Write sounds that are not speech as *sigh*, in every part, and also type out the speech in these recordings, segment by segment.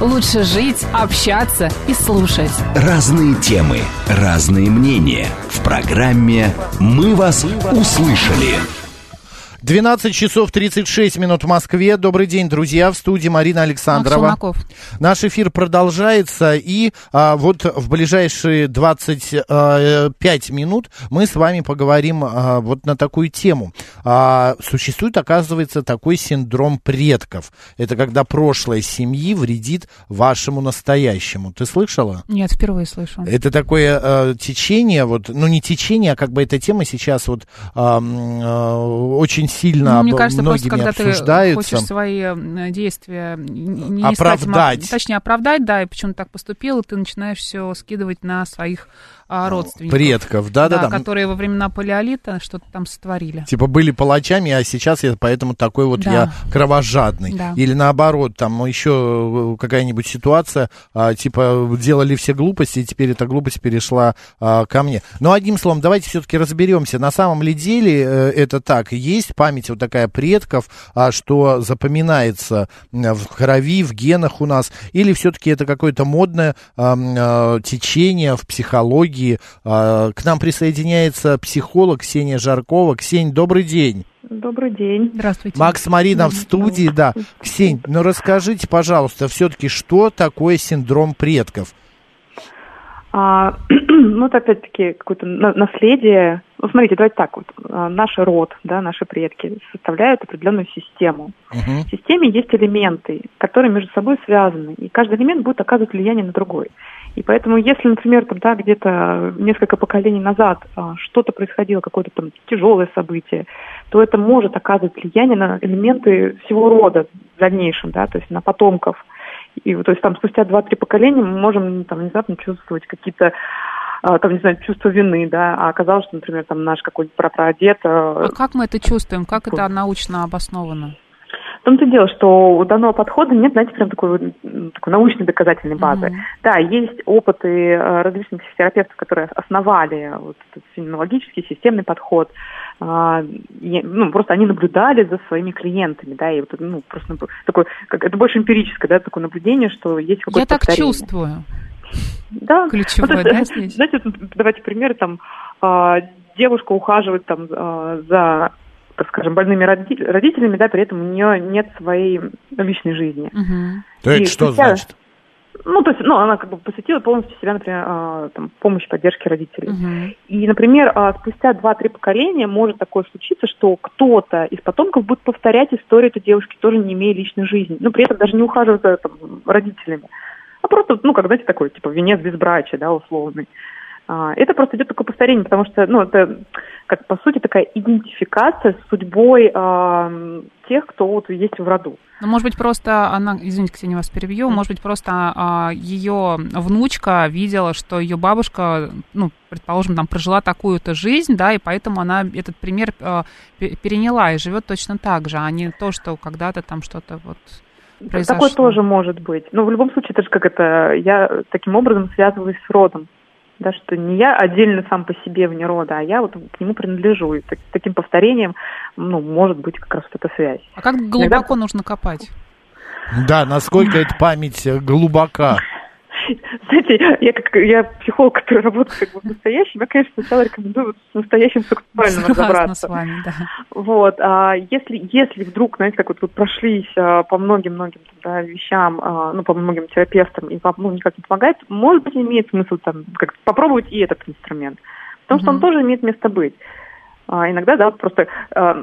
лучше жить, общаться и слушать. Разные темы, разные мнения. В программе «Мы вас услышали». 12 часов 36 минут в Москве. Добрый день, друзья. В студии Марина Александрова. Наш эфир продолжается. И а, вот в ближайшие 25 а, минут мы с вами поговорим а, вот на такую тему. А, существует, оказывается, такой синдром предков. Это когда прошлое семьи вредит вашему настоящему. Ты слышала? Нет, впервые слышу. Это такое а, течение, вот, ну не течение, а как бы эта тема сейчас вот а, а, очень сильно ну, мне кажется, многими просто, когда обсуждается. ты хочешь свои действия не оправдать. Искать, точнее, оправдать, да, и почему ты так поступил, ты начинаешь все скидывать на своих а, родственников. Предков, да-да-да. Которые во времена палеолита что-то там сотворили. Типа были палачами, а сейчас я поэтому такой вот Да. я кровожадный. Да. Или наоборот, там еще какая-нибудь ситуация, а, типа делали все глупости, и теперь эта глупость перешла а, ко мне. Но одним словом, давайте все-таки разберемся. На самом ли деле э, это так? Есть память вот такая предков, а, что запоминается в крови, в генах у нас, или все-таки это какое-то модное а, течение в психологии? А, К нам присоединяется психолог Ксения Жаркова. Ксень, добрый день. Добрый день. Здравствуйте. Макс Марина в студии, да. Ксень, ну расскажите, пожалуйста, все-таки, что такое синдром предков? А, *clears throat* ну, это опять-таки какое-то на- наследие. Ну, смотрите, давайте так вот. А, Наш род, да, наши предки составляют определенную систему. Мгм. В системе есть элементы, которые между собой связаны, и каждый элемент будет оказывать влияние на другой. И поэтому, если, например, там, да, где-то несколько поколений назад а, что-то происходило, какое-то там тяжелое событие, то это может оказывать влияние на элементы всего рода в дальнейшем, да, то есть на потомков. И вот, то есть там спустя два-три поколения мы можем там внезапно чувствовать какие-то а, там, не знаю, чувство вины, да, а оказалось, что, например, там наш какой-нибудь прапрадед а, А как мы это чувствуем? Как это научно обосновано? В том-то дело, что у данного подхода нет, знаете, прям такой, такой научной доказательной базы. Мгм. Да, есть опыты э, различных терапевтов, которые основали вот этот феноменологический системный подход. А, и, ну, просто они наблюдали за своими клиентами, да, и вот, ну, просто такое, как, это больше эмпирическое, да, такое наблюдение, что есть какое-то Я так повторение. чувствую. Да. Ключевое, Вот это, да, *laughs* здесь? Знаете, давайте пример, там, а, девушка ухаживает там а, за, так скажем, больными роди- родителями, да, при этом у нее нет своей личной жизни. Мгм. То И что спустя- значит? Ну, то есть, ну, она как бы посвятила полностью себя, например, а, там, помощи, поддержке родителей. Мгм. И, например, а, спустя 2-3 поколения может такое случиться, что кто-то из потомков будет повторять историю этой девушки, тоже не имея личной жизни. Ну, при этом даже не ухаживая за там, родителями. А просто, ну, как, знаете, такой, типа, венец безбрачия, да, условный. А, Это просто идет такое повторение, потому что, ну, это, как по сути, такая идентификация с судьбой а, тех, кто вот есть в роду. Ну, может быть, просто она, извините, Ксения, вас перебью, может быть, просто а, ее внучка видела, что ее бабушка, ну, предположим, там прожила такую-то жизнь, да, и поэтому она этот пример пе- переняла и живет точно так же, а не то, что когда-то там что-то вот произошло. Такое тоже может быть. Но в любом случае, это же как это, я таким образом связываюсь с родом. Да, что не я отдельно сам по себе вне рода, а я вот к нему принадлежу. И так- таким повторением, ну, может быть как раз вот эта связь. А как глубоко нужно копать? Да, насколько эта память глубока. Знаете, я как я психолог, который работает как бы в настоящем, я, конечно, сначала рекомендую с настоящим сексуальным разобраться. с вами, да. Вот, а если, если вдруг, знаете, как вот вы прошлись а, по многим-многим да, вещам, а, ну, по многим терапевтам, и вам ну, никак не помогает, может быть, имеет смысл там как попробовать и этот инструмент. Потому что он тоже имеет место быть. А, иногда, да, просто а,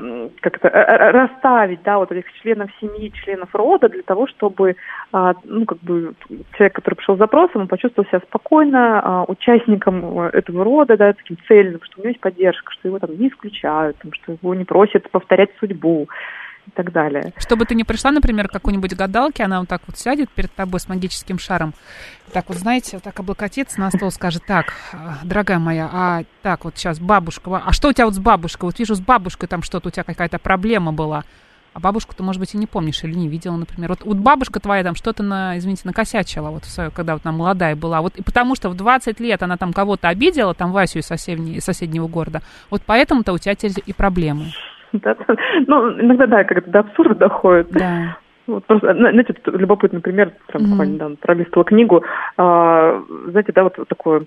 как-то э, э, расставить, да, вот этих членов семьи, членов рода для того, чтобы, а, ну, как бы человек, который пришел с запросом, он почувствовал себя спокойно, а, участником э, этого рода, да, таким цельным, что у него есть поддержка, что его там не исключают, что его не просят повторять судьбу. И так далее. Чтобы ты не пришла, например, к какой-нибудь гадалке, она вот так вот сядет перед тобой с магическим шаром, так вот, знаете, вот так облокотится на стол, скажет, так, а, дорогая моя, а так вот сейчас бабушка, а что у тебя вот с бабушкой? Вот вижу, с бабушкой там что-то, у тебя какая-то проблема была. А бабушку ты, может быть, и не помнишь или не видела, например. Вот, вот бабушка твоя там что-то, на, извините, накосячила, вот когда вот она молодая была. Вот и потому что в 20 лет она там кого-то обидела, там Васю из, соседней, из соседнего города. Вот поэтому-то у тебя теперь и проблемы. *laughs* Да, ну, иногда, да, как-то до абсурда доходит. Да. Вот просто, знаете, любопытный пример, прям Мгм. буквально недавно пролистывала книгу. А, знаете, да, вот такое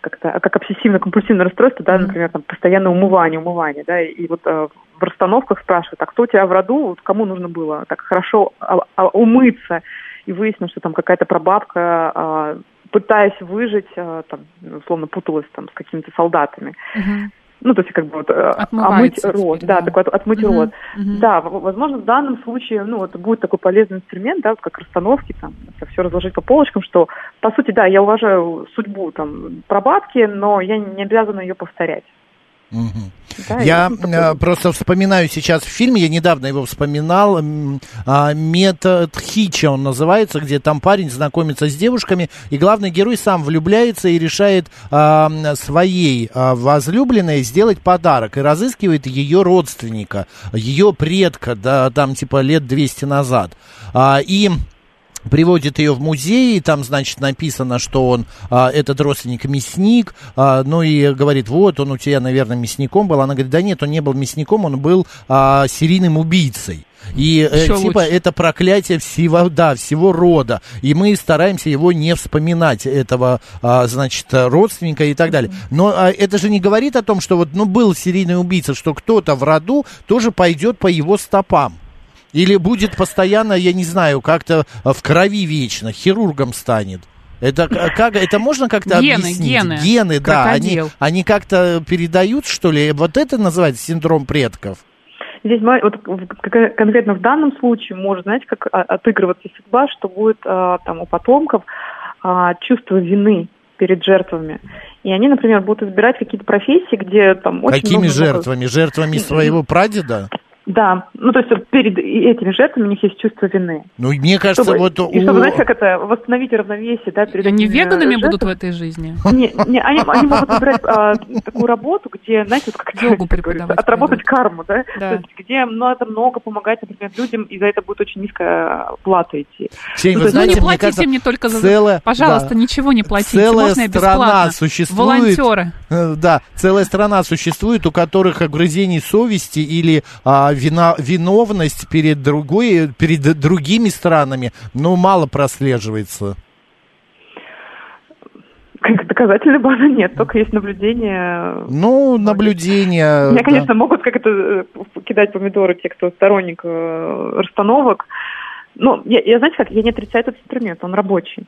как-то как обсессивно-компульсивное расстройство, да, Мгм. например, там постоянное умывание, умывание, да, и вот а, в расстановках спрашивают, а кто у тебя в роду, вот кому нужно было так хорошо а, а, умыться, и выяснилось, что там какая-то прабабка, а, пытаясь выжить, а, там, условно путалась там с какими-то солдатами. Мгм. Ну, то есть как бы вот Отмывается омыть рот, теперь, да, да. такой от- отмыть Мгм. рот. Мгм. Да, возможно, в данном случае, ну, это будет такой полезный инструмент, да, вот как расстановки, там, все разложить по полочкам, что, по сути, да, я уважаю судьбу, там, прабабки, но я не обязана ее повторять. Мгм. Да, Я э, просто вспоминаю сейчас фильм, я недавно его вспоминал, а, «Метод Хича» он называется, где там парень знакомится с девушками, и главный герой сам влюбляется и решает а, своей а, возлюбленной сделать подарок, и разыскивает ее родственника, ее предка, да, там типа лет 200 назад. А, и приводит ее в музей, и там, значит, написано, что он, а, этот родственник мясник, а, ну и говорит, вот, он у тебя, наверное, мясником был. Она говорит, да нет, он не был мясником, он был а, серийным убийцей. И э, Ещё типа лучше. это проклятие всего, да, всего рода. И мы стараемся его не вспоминать, этого, а, значит, родственника и так далее. Но а, это же не говорит о том, что вот, ну, был серийный убийца, что кто-то в роду тоже пойдет по его стопам. Или будет постоянно, я не знаю, как-то а, в крови вечно, хирургом станет. Это к- как это можно как-то Гены, объяснить? гены. Гены, да, они, Крокодил. они как-то передают, что ли? Вот это называется синдром предков. Здесь вот конкретно в данном случае может, знаете, как а, отыгрываться судьба, что будет а, там у потомков а, чувство вины перед жертвами. И они, например, будут избирать какие-то профессии, где там очень Какими много- жертвами? Жертвами своего прадеда? Да, ну то есть перед этими жертвами у них есть чувство вины. Ну, и мне кажется, Чтобы- вот и у... чтобы, знаете, как это, восстановить равновесие, да, перед Они веганами жертвами. будут в этой жизни? Не, не, они, они могут выбирать а, такую работу, где, знаете, вот как, Йогу как говорится, преподавать отработать карму, да? Да. То есть, где надо много помогать, например, людям, и за это будет очень низкая плата идти. Ксения, Ну, вы Ну, не мне платите кажется, мне только за... целая- Пожалуйста, да. ничего не платите. Целая Можно страна существует. Волонтеры. Э, Да, целая страна существует, у которых огрызений совести или а, вина, виновность перед другой, перед другими странами, ну, мало прослеживается. Как доказательной базы нет, только есть наблюдение. Ну, наблюдение. Меня, да. конечно, могут как-то кидать помидоры те, кто сторонник э, расстановок. Но я, я, знаете как, я не отрицаю этот инструмент, он рабочий.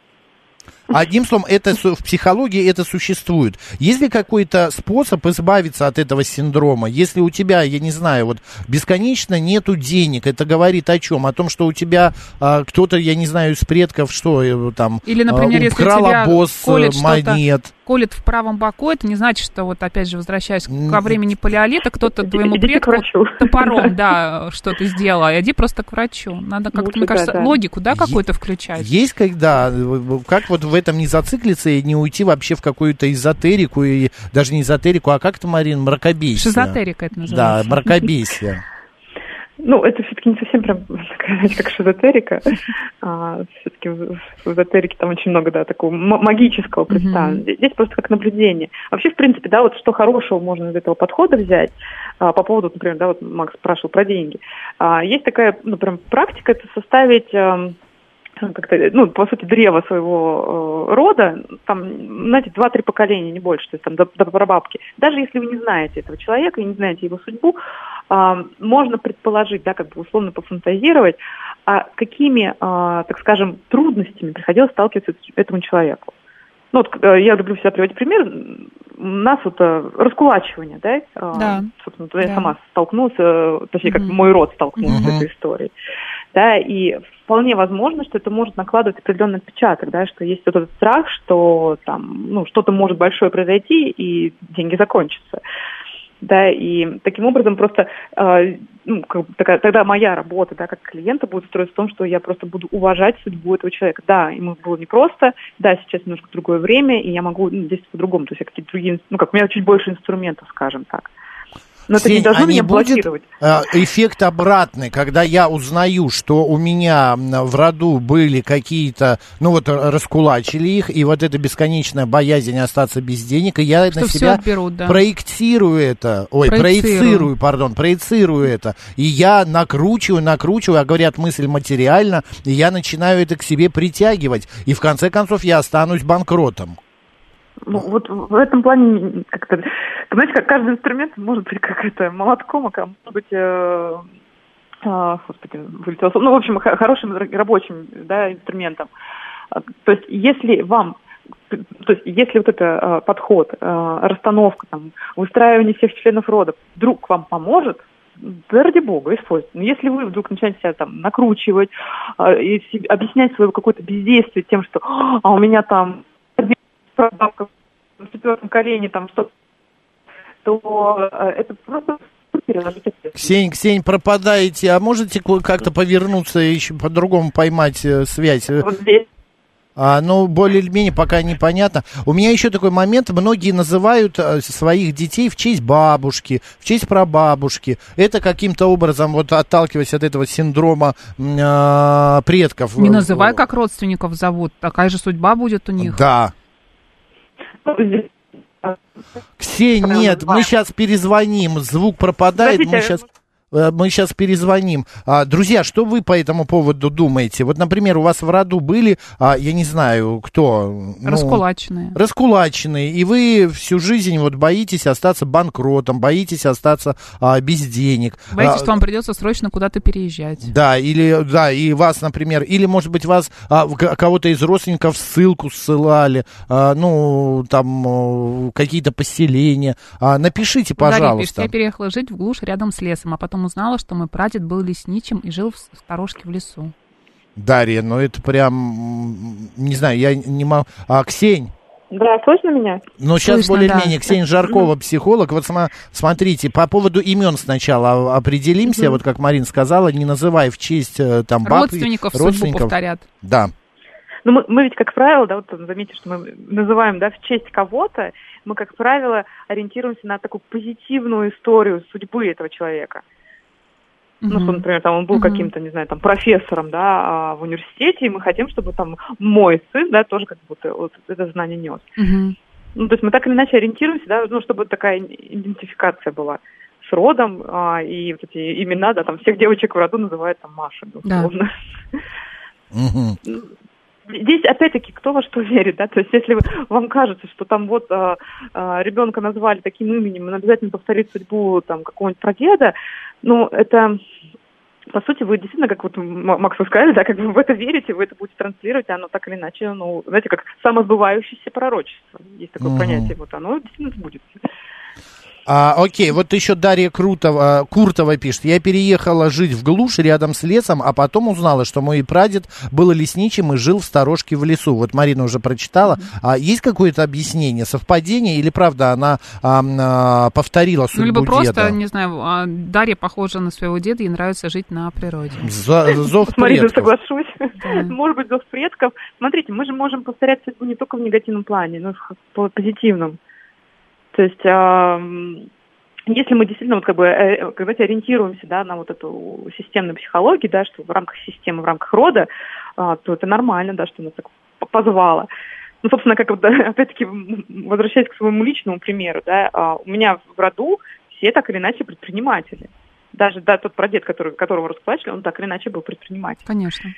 Одним словом, это в психологии это существует. Есть ли какой-то способ избавиться от этого синдрома? Если у тебя, я не знаю, вот бесконечно нету денег, это говорит о чем? О том, что у тебя а, кто-то, я не знаю, из предков, что э, там Или, например, а, если украл тебя обоз э, колет монет. колет в правом боку, это не значит, что вот опять же возвращаясь ко времени палеолита, кто-то твоему идите к предку врачу. топором, *laughs* да, что-то сделал, а иди просто к врачу. Надо как-то, Лучше, мне кажется, логику, да, какую-то включать. Есть когда, как вот в этом не зациклиться и не уйти вообще в какую-то эзотерику, и даже не эзотерику, а как-то, Марин, мракобесие. Шизотерика это Да, называется. мракобесие. Ну, это все-таки не совсем прям такая, знаете, как шизотерика. А, все-таки в, в эзотерике там очень много, да, такого м- магического представлено. Здесь- Здесь просто как наблюдение. Вообще, в принципе, да, вот что хорошего можно из этого подхода взять, а, по поводу, например, да, вот Макс спрашивал про деньги. А, есть такая, ну, прям практика, это составить ам, как-то, ну, по сути, древо своего э, рода, там, знаете, два-три поколения, не больше, то есть там до, до прабабки. Даже если вы не знаете этого человека и не знаете его судьбу, а, можно предположить, да, как бы условно пофантазировать, а какими, а, так скажем, трудностями приходилось сталкиваться этому человеку. Ну, вот, э, я люблю всегда приводить пример. У нас вот э, раскулачивание, да? а, Да. Собственно, туда я Да. сама столкнулась, э, точнее, как Мгм. мой род столкнулся Мгм. с этой историей. Да, и вполне возможно, что это может накладывать определенный отпечаток, да, что есть вот этот страх, что там, ну, что-то может большое произойти, и деньги закончатся. да, и таким образом просто э, ну, как такая, тогда моя работа, да, как клиента будет строиться в том, что я просто буду уважать судьбу этого человека. Да, ему было непросто, да, сейчас немножко другое время, и я могу ну, действовать по-другому, то есть я какие-то другие, ну, как у меня чуть больше инструментов, скажем так. Но это не Ксень, должно а не меня будет блокировать. э, эффект обратный, когда я узнаю, что у меня в роду были какие-то, ну вот раскулачили их, и вот эта бесконечная боязнь остаться без денег, и я Что на себя отберут, да. проектирую это, ой, Проецирую. проецирую, пардон, проецирую это, и я накручиваю, накручиваю, а говорят, мысль материальна, и я начинаю это к себе притягивать, и в конце концов я останусь банкротом. Ну, вот в этом плане как-то, знаете, как каждый инструмент может быть как это молотком, а может быть, э, а, господи, вылетело слово. ну, в общем, хо- хорошим рабочим, да, инструментом. А, То есть, если вам то есть, если вот это э, подход, э, расстановка, там, выстраивание всех членов рода вдруг вам поможет, да ради бога, используйте. Но если вы вдруг начинаете себя там накручивать э, и объяснять свое какое-то бездействие тем, что а у меня там прабабка в четвертом колене там что то э, это просто. Ксень, Ксень, пропадаете, а можете как-то повернуться и еще по-другому поймать э, связь? Вот здесь А, ну, более-менее пока непонятно. У меня еще такой момент, многие называют э, своих детей в честь бабушки, в честь прабабушки. Это каким-то образом, вот отталкиваясь от этого синдрома э, предков. Не называй, как родственников зовут. Такая же судьба будет у них. Да. Прям нет, мы сейчас перезвоним, звук пропадает, мы сейчас... Мы сейчас перезвоним. А, друзья, что вы по этому поводу думаете? Вот, например, у вас в роду были, а, я не знаю, кто... ну, Раскулаченные. раскулаченные, и вы всю жизнь вот боитесь остаться банкротом, боитесь остаться а, без денег. Боитесь, А, что вам придется срочно куда-то переезжать. Да, или да, и вас, например, или, может быть, вас а, кого-то из родственников в ссылку ссылали, а, ну, там, э, какие-то поселения. А, напишите, Дарья пишет, пожалуйста. я переехала жить в глушь рядом с лесом, а потом узнала, что мой прадед был лесничим и жил в сторожке в лесу. Дарья, ну это прям, не знаю, я не могу... А, Ксень, Да, слышно меня? Ну, сейчас более-менее. да. Ксения Жаркова, психолог. Вот сма- смотрите, по поводу имен сначала а- определимся. Вот как Марина сказала, не называй в честь э, там баб Родственников судьбу повторят. Да. Ну, мы, мы ведь, как правило, да, вот заметьте, что мы называем, да, в честь кого-то, мы, как правило, ориентируемся на такую позитивную историю судьбы этого человека. Ну, что, например, там он был Мгм. каким-то, не знаю, там, профессором, да, а, в университете, и мы хотим, чтобы там мой сын, да, тоже как будто вот это знание нес. Мгм. Ну, то есть мы так или иначе ориентируемся, да, ну, чтобы такая идентификация была с родом, а, и вот эти имена, да, там всех девочек в роду называют там Маша, Да. условно. Здесь опять-таки кто во что верит, да, то есть если вы- вам кажется, что там вот а, а, ребенка назвали таким именем, он обязательно повторит судьбу там какого-нибудь прадеда, ну это по сути, вы действительно, как вот Макс вы сказали, да, как вы в это верите, вы это будете транслировать, оно так или иначе, ну, знаете, как самосбывающееся пророчество. Есть такое Мгм. понятие, вот оно действительно сбудется. А, окей, вот еще Дарья Крутова, Куртова пишет. Я переехала жить в глушь рядом с лесом, а потом узнала, что мой прадед был лесничим и жил в сторожке в лесу. Вот Марина уже прочитала. А есть какое-то объяснение, совпадение или правда она а, а, повторила судьбу Ну, либо просто, деда? не знаю, а, Дарья похожа на своего деда, ей нравится жить на природе. За- зов *laughs* предков. соглашусь. Да. *laughs* Может быть, зов предков. Смотрите, мы же можем повторять судьбу не только в негативном плане, но и в по- позитивном. То есть, ам, если мы действительно вот как бы, э, как знаете, ориентируемся, да, на вот эту системную психологию, да, что в рамках системы, в рамках рода, а, то это нормально, да, что нас так позвало. Ну, собственно, как вот, *laughs* опять-таки, возвращаясь к своему личному примеру, да, а, у меня в роду все так или иначе предприниматели. Даже да, тот прадед, который, которого расплачивали, он так или иначе был предпринимателем. Конечно.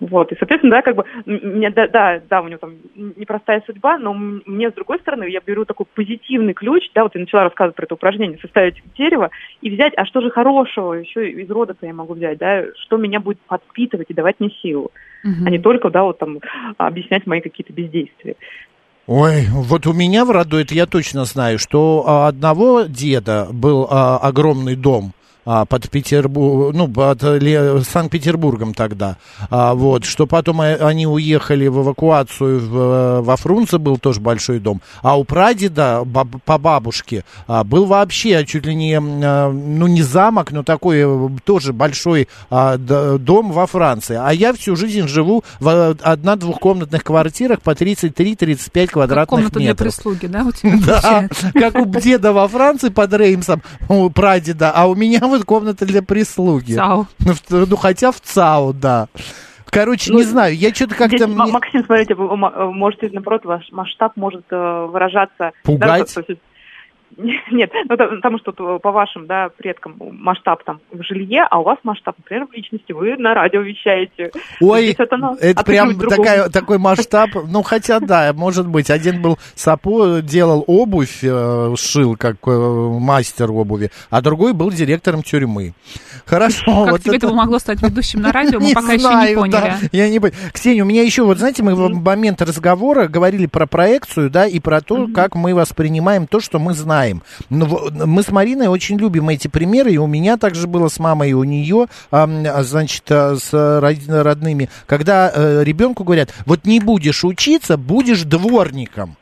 Вот, и, соответственно, да, как бы, мне, да, да, да, у него там непростая судьба, но мне, с другой стороны, я беру такой позитивный ключ, да, вот я начала рассказывать про это упражнение, составить дерево и взять, а что же хорошего еще из рода-то я могу взять, да, что меня будет подпитывать и давать мне силу, Мгм. а не только, да, вот там объяснять мои какие-то бездействия. Ой, вот у меня в роду, это я точно знаю, что одного деда был а, огромный дом, а, под Петербург, ну, под Санкт-Петербургом тогда, а, вот, что потом э, они уехали в эвакуацию в, во Фрунзе, был тоже большой дом, а у прадеда баб- по бабушке а, был вообще чуть ли не, а, ну, не замок, но такой э, тоже большой а, дом во Франции, а я всю жизнь живу в одна-двухкомнатных квартирах по 33-35 Как квадратных комната для метров. прислуги, да, у тебя *laughs* Да, как у деда во Франции под Реймсом, у прадеда, а у меня вот комната для прислуги. ЦАУ. Ну, ну, хотя в ЦАУ, да. Короче, не знаю, я что-то как-то... Мне- Максим, смотрите, вы можете, наоборот, ваш масштаб может э, выражаться... Пугать? Да, *laughs* нет, ну, то- потому что то, по вашим да, предкам масштаб там в жилье, а у вас масштаб, например, в личности. Вы на радио вещаете. Ой, Здесь это, ну, это отыгрывать прям такая, такой масштаб. Ну, хотя, да, может быть. Один был сапо, делал обувь, э, шил, как э, мастер обуви, а другой был директором тюрьмы. Хорошо. Как вот тебе это помогло стать ведущим на радио, мы *laughs* Не пока еще не поняли. да, я не понял. Ксения, у меня еще, вот знаете, мы в момент разговора говорили про проекцию, да, и про то, как мы воспринимаем то, что мы знаем. Ну, в- мы с Мариной очень любим эти примеры, и у меня также было с мамой, и у нее, а, значит, а, с род- родными, когда э, ребенку говорят, вот не будешь учиться, будешь дворником.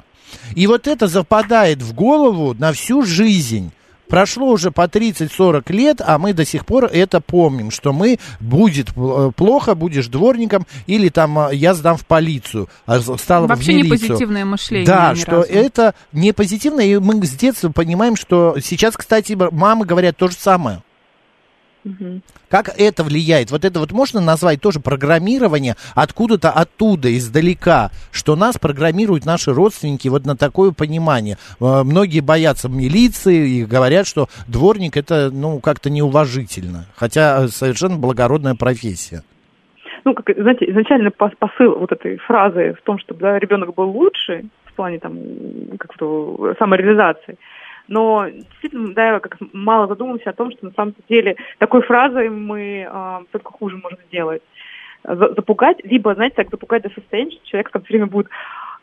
И вот это западает в голову на всю жизнь. Прошло уже по 30-40 лет, а мы до сих пор это помним, что мы будет плохо, будешь дворником, или там э, я сдам в полицию, а стало Вообще в не позитивное мышление. Да, что разу. это не позитивно, и мы с детства понимаем, что сейчас, кстати, мамы говорят то же самое. Как это влияет? Вот это вот можно назвать тоже программирование откуда-то оттуда, издалека, что нас программируют наши родственники вот на такое понимание. Э, Многие боятся милиции и говорят, что дворник это, ну, как-то неуважительно. Хотя совершенно благородная профессия. Ну, как, знаете, изначально пос- посыл вот этой фразы в том, чтобы да, ребенок был лучше в плане там как-то самореализации. Но действительно, да, как мало задумываемся о том, что на самом деле такой фразой мы а, только хуже можем сделать. За- запугать, либо, знаете, так запугать до состояния, что человек там все время будет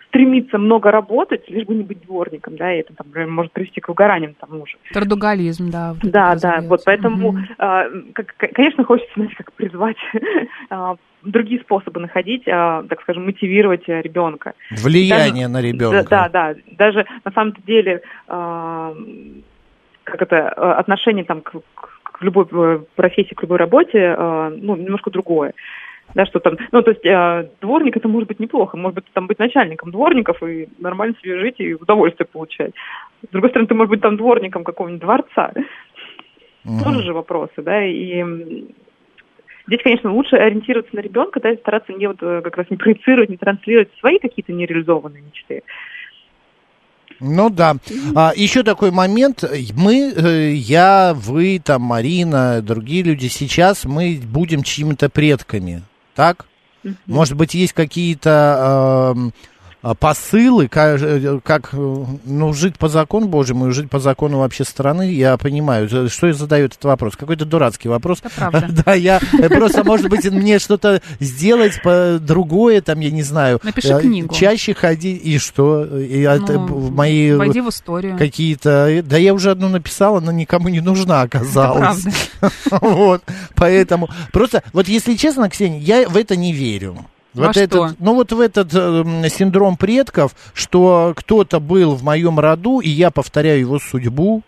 стремиться много работать, лишь бы не быть дворником, да, и это там, например, может привести к выгоранию тому же. Тардугализм, да. вот Да, да, вот поэтому, Мгм. а, как- конечно, хочется, знаете, как призвать *laughs* а, другие способы находить, а, так скажем, мотивировать а, ребенка. Влияние Даже- на ребенка. Да, да, да. Даже на самом деле, а, как это, а, отношение там к, к- любой э, профессии, к любой работе, ну, немножко другое. Да, что там, ну, то есть а, дворник это может быть неплохо, может быть там быть начальником дворников и нормально себе жить и удовольствие получать. С другой стороны, ты можешь быть там дворником какого-нибудь дворца. Мгм. Тоже же вопросы, да, и здесь, конечно, лучше ориентироваться на ребенка, да, и стараться не вот э, как раз не проецировать, не транслировать свои какие-то нереализованные мечты. Ну да. А, еще такой момент. Мы, э, я, вы, там, Марина, другие люди, сейчас мы будем чьими-то предками. Так? Может быть, есть какие-то а, посылы, как, э, как, э, ну, жить по закону Божьему и жить по закону вообще страны, я понимаю. Что я задаю этот вопрос? Какой-то дурацкий вопрос. *laughs* Да, я э, просто, может быть, мне что-то сделать по другое, там, я не знаю. Напиши книгу. Чаще ходить, и что? И Ну, в мои Войди в историю. какие-то... Да я уже одну написала, но никому не нужна оказалась. *laughs* Вот, поэтому... Просто, вот если честно, Ксения, я в это не верю. Во Вот что? этот, ну вот в этот э, синдром предков, что кто-то был в моем роду, и я повторяю его судьбу.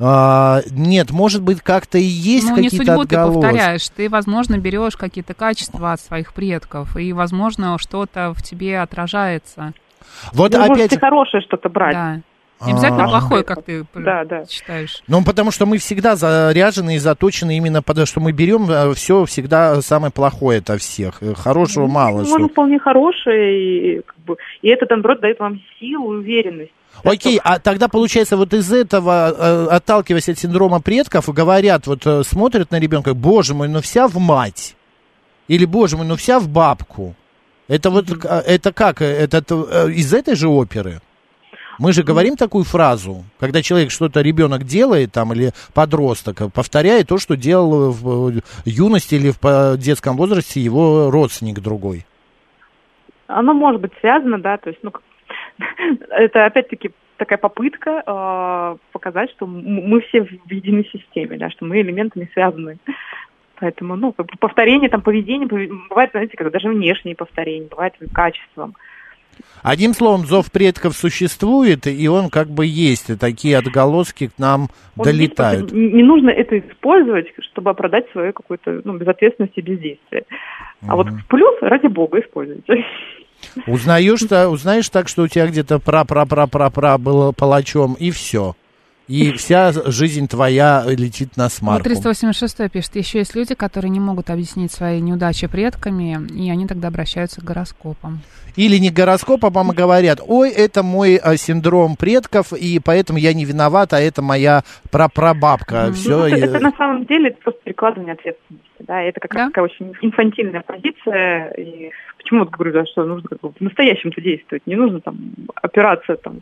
А, нет, может быть, как-то и есть Ну, не какие-то судьбу ты отголоски. повторяешь, ты, возможно, берешь какие-то качества от своих предков, и, возможно, что-то в тебе отражается. Вот Вы опять можете же- хорошее что-то брать. Да. Не обязательно А. плохое, как ты Да, да. считаешь. Ну, потому что мы всегда заряжены и заточены именно потому, что мы берем все всегда самое плохое от всех. Э, Хорошего мало. Ну, Можно вполне хорошее, и, как бы, и это, наоборот, дает вам силу и уверенность. Окей, а тогда получается вот из этого, э, отталкиваясь от синдрома предков, говорят, вот э, смотрят на ребенка, боже мой, ну вся в мать. Или, боже мой, ну вся в бабку. Это вот, э, это как, э, это э, из этой же оперы? Мы же говорим такую фразу, когда человек что-то, ребенок делает там, или подросток, повторяет то, что делал в э, юности или в детском возрасте его родственник другой. Оно может быть связано, да, то есть, ну, *laughs* это опять-таки такая попытка э, показать, что мы все в единой системе, да, что мы элементами связаны. Поэтому, ну, повторение там поведения, пове- бывает, знаете, когда даже внешние повторения, бывает качеством. Одним словом, зов предков существует, и он как бы есть, и такие отголоски к нам Он долетают. есть, Не нужно это использовать, чтобы оправдать свою какую-то ну, безответственность и бездействие. А вот плюс, ради бога, используйте. Узнаешь, узнаешь так, что у тебя где-то пра-пра-пра-пра-пра было палачом, и все. И вся жизнь твоя летит на смарку. 386 пишет, еще есть люди, которые не могут объяснить свои неудачи предками, и они тогда обращаются к гороскопам. Или не гороскоп, а мама говорят, ой, это мой а, синдром предков, и поэтому я не виноват, а это моя прапрабабка. Все, Ну, это, это на самом деле это просто перекладывание ответственности. Да, это как Да? такая очень инфантильная позиция. И почему вот говорю, да, что нужно как бы в настоящем-то действовать, не нужно там опираться там.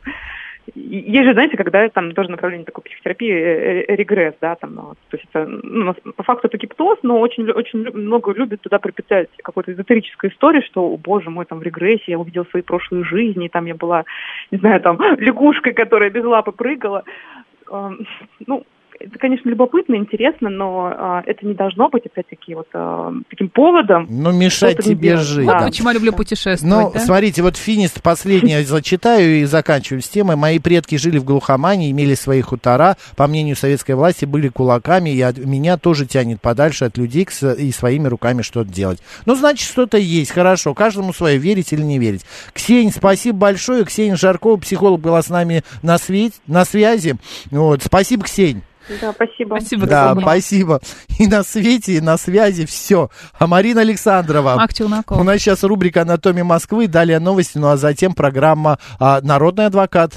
Есть же, знаете, когда там тоже направление такой психотерапии э, э, регресс, да, там, ну, вот, то есть это, ну, по факту это гипноз, но очень, очень много любят туда приписать какую-то эзотерическую историю, что, о боже мой, там в регрессе я увидела свои прошлые жизни, там я была, не знаю, там *laughs* лягушкой, которая без лапы прыгала. Эм, Ну, это, конечно, любопытно, интересно, но а, это не должно быть, опять-таки, вот а, таким поводом. ну, мешать тебе делать. жить. Да. Вот почему я люблю путешествовать, Ну, да? смотрите, вот финист последнее зачитаю и заканчиваю с темой. Мои предки жили в глухомане, имели свои хутора, по мнению советской власти, были кулаками, и от меня тоже тянет подальше от людей и своими руками что-то делать. Ну, значит, что-то есть, хорошо, каждому свое, верить или не верить. Ксень, спасибо большое. Ксения Жаркова, психолог, была с нами на, свет, на связи. Вот, спасибо, Ксень. Да, спасибо. Спасибо, Да, Ксения. спасибо. И на свете, и на связи все. А Марина Александрова. Мак Челноков. У нас сейчас рубрика «Анатомия Москвы», далее новости, ну а затем программа а, «Народный адвокат».